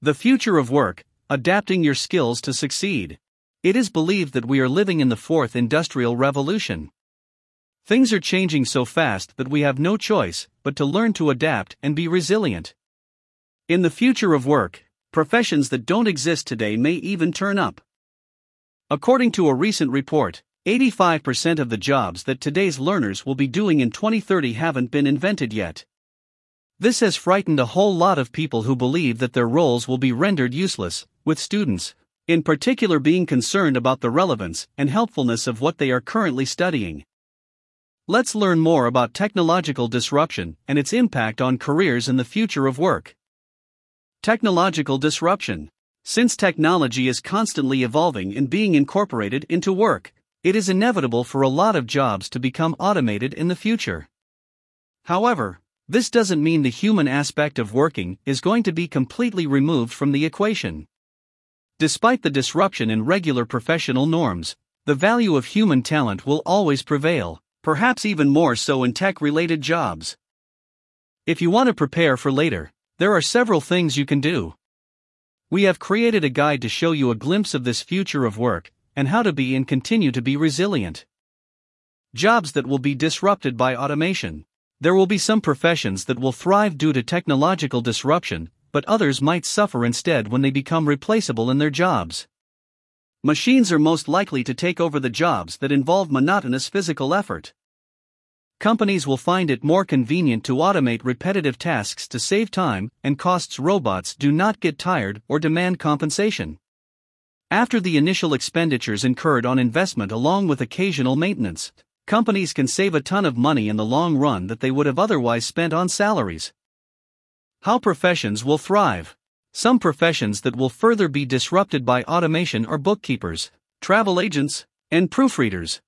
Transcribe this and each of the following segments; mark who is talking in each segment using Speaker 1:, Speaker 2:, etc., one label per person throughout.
Speaker 1: The future of work, adapting your skills to succeed. It is believed that we are living in the fourth industrial revolution. Things are changing so fast that we have no choice but to learn to adapt and be resilient. In the future of work, professions that don't exist today may even turn up. According to a recent report, 85% of the jobs that today's learners will be doing in 2030 haven't been invented yet. This has frightened a whole lot of people who believe that their roles will be rendered useless, with students, in particular, being concerned about the relevance and helpfulness of what they are currently studying. Let's learn more about technological disruption and its impact on careers in the future of work. Technological disruption. Since technology is constantly evolving and being incorporated into work, it is inevitable for a lot of jobs to become automated in the future. However, this doesn't mean the human aspect of working is going to be completely removed from the equation. Despite the disruption in regular professional norms, the value of human talent will always prevail, perhaps even more so in tech related jobs. If you want to prepare for later, there are several things you can do. We have created a guide to show you a glimpse of this future of work and how to be and continue to be resilient. Jobs that will be disrupted by automation. There will be some professions that will thrive due to technological disruption, but others might suffer instead when they become replaceable in their jobs. Machines are most likely to take over the jobs that involve monotonous physical effort. Companies will find it more convenient to automate repetitive tasks to save time and costs. Robots do not get tired or demand compensation. After the initial expenditures incurred on investment along with occasional maintenance, companies can save a ton of money in the long run that they would have otherwise spent on salaries. How professions will thrive. Some professions that will further be disrupted by automation are bookkeepers, travel agents, and proofreaders.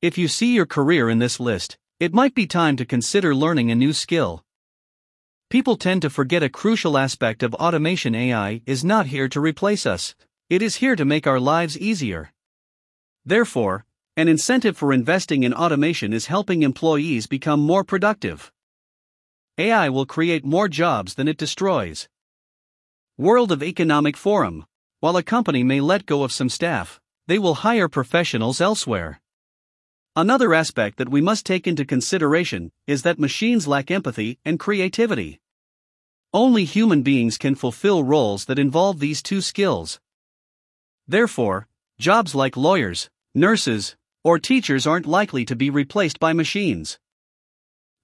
Speaker 1: If you see your career in this list, it might be time to consider learning a new skill. People tend to forget a crucial aspect of automation AI is not here to replace us, it is here to make our lives easier. Therefore, an incentive for investing in automation is helping employees become more productive. AI will create more jobs than it destroys. World of Economic Forum. While a company may let go of some staff, they will hire professionals elsewhere. Another aspect that we must take into consideration is that machines lack empathy and creativity. Only human beings can fulfill roles that involve these two skills. Therefore, jobs like lawyers, nurses, or teachers aren't likely to be replaced by machines.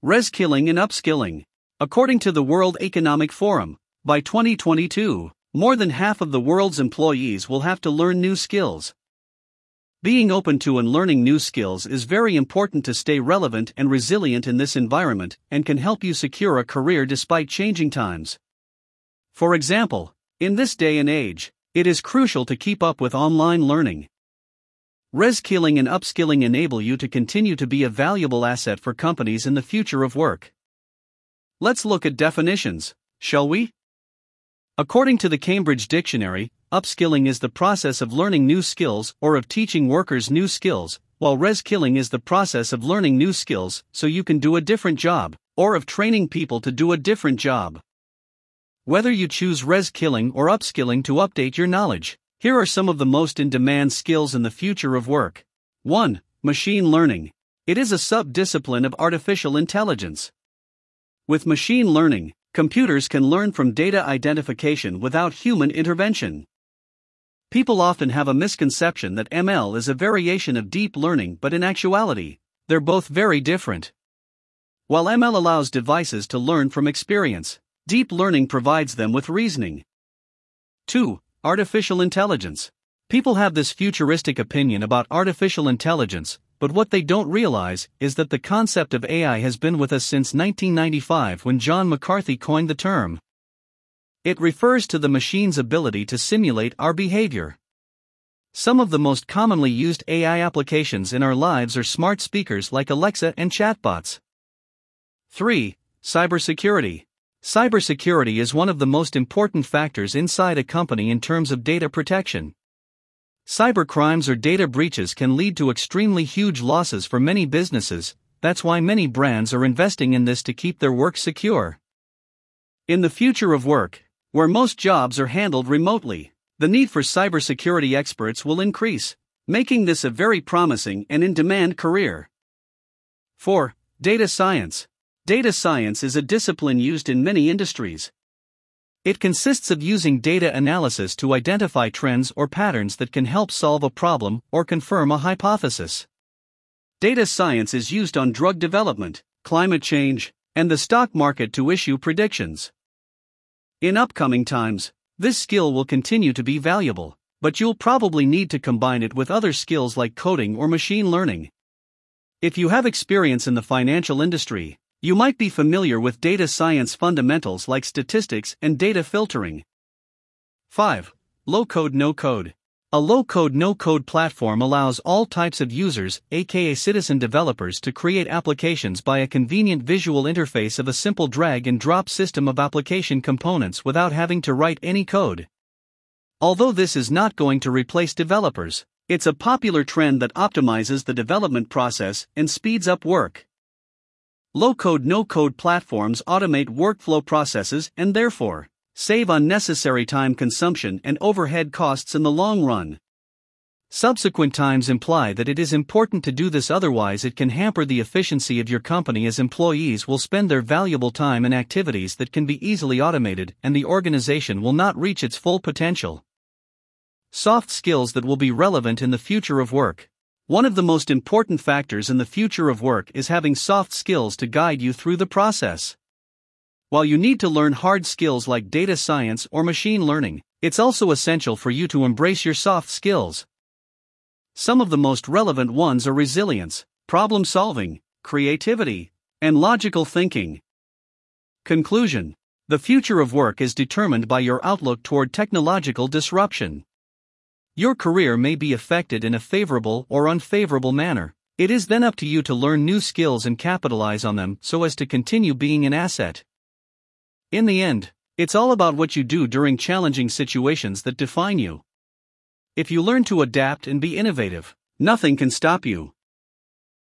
Speaker 1: Reskilling and upskilling. According to the World Economic Forum, by 2022, more than half of the world's employees will have to learn new skills. Being open to and learning new skills is very important to stay relevant and resilient in this environment and can help you secure a career despite changing times. For example, in this day and age, it is crucial to keep up with online learning. Reskilling and upskilling enable you to continue to be a valuable asset for companies in the future of work. Let's look at definitions, shall we? According to the Cambridge Dictionary, upskilling is the process of learning new skills or of teaching workers new skills, while reskilling is the process of learning new skills so you can do a different job, or of training people to do a different job. Whether you choose reskilling or upskilling to update your knowledge, here are some of the most in demand skills in the future of work. 1. Machine learning. It is a sub discipline of artificial intelligence. With machine learning, computers can learn from data identification without human intervention. People often have a misconception that ML is a variation of deep learning, but in actuality, they're both very different. While ML allows devices to learn from experience, deep learning provides them with reasoning. 2. Artificial intelligence. People have this futuristic opinion about artificial intelligence, but what they don't realize is that the concept of AI has been with us since 1995 when John McCarthy coined the term. It refers to the machine's ability to simulate our behavior. Some of the most commonly used AI applications in our lives are smart speakers like Alexa and chatbots. 3. Cybersecurity. Cybersecurity is one of the most important factors inside a company in terms of data protection. Cybercrimes or data breaches can lead to extremely huge losses for many businesses, that's why many brands are investing in this to keep their work secure. In the future of work, Where most jobs are handled remotely, the need for cybersecurity experts will increase, making this a very promising and in demand career. 4. Data science. Data science is a discipline used in many industries. It consists of using data analysis to identify trends or patterns that can help solve a problem or confirm a hypothesis. Data science is used on drug development, climate change, and the stock market to issue predictions. In upcoming times, this skill will continue to be valuable, but you'll probably need to combine it with other skills like coding or machine learning. If you have experience in the financial industry, you might be familiar with data science fundamentals like statistics and data filtering. 5. Low code no code. A low code no code platform allows all types of users, aka citizen developers, to create applications by a convenient visual interface of a simple drag and drop system of application components without having to write any code. Although this is not going to replace developers, it's a popular trend that optimizes the development process and speeds up work. Low code no code platforms automate workflow processes and therefore save unnecessary time consumption and overhead costs in the long run. Subsequent times imply that it is important to do this, otherwise, it can hamper the efficiency of your company as employees will spend their valuable time in activities that can be easily automated and the organization will not reach its full potential. Soft skills that will be relevant in the future of work. One of the most important factors in the future of work is having soft skills to guide you through the process. While you need to learn hard skills like data science or machine learning, it's also essential for you to embrace your soft skills. Some of the most relevant ones are resilience, problem solving, creativity, and logical thinking. Conclusion The future of work is determined by your outlook toward technological disruption. Your career may be affected in a favorable or unfavorable manner. It is then up to you to learn new skills and capitalize on them so as to continue being an asset. In the end, it's all about what you do during challenging situations that define you. If you learn to adapt and be innovative, nothing can stop you.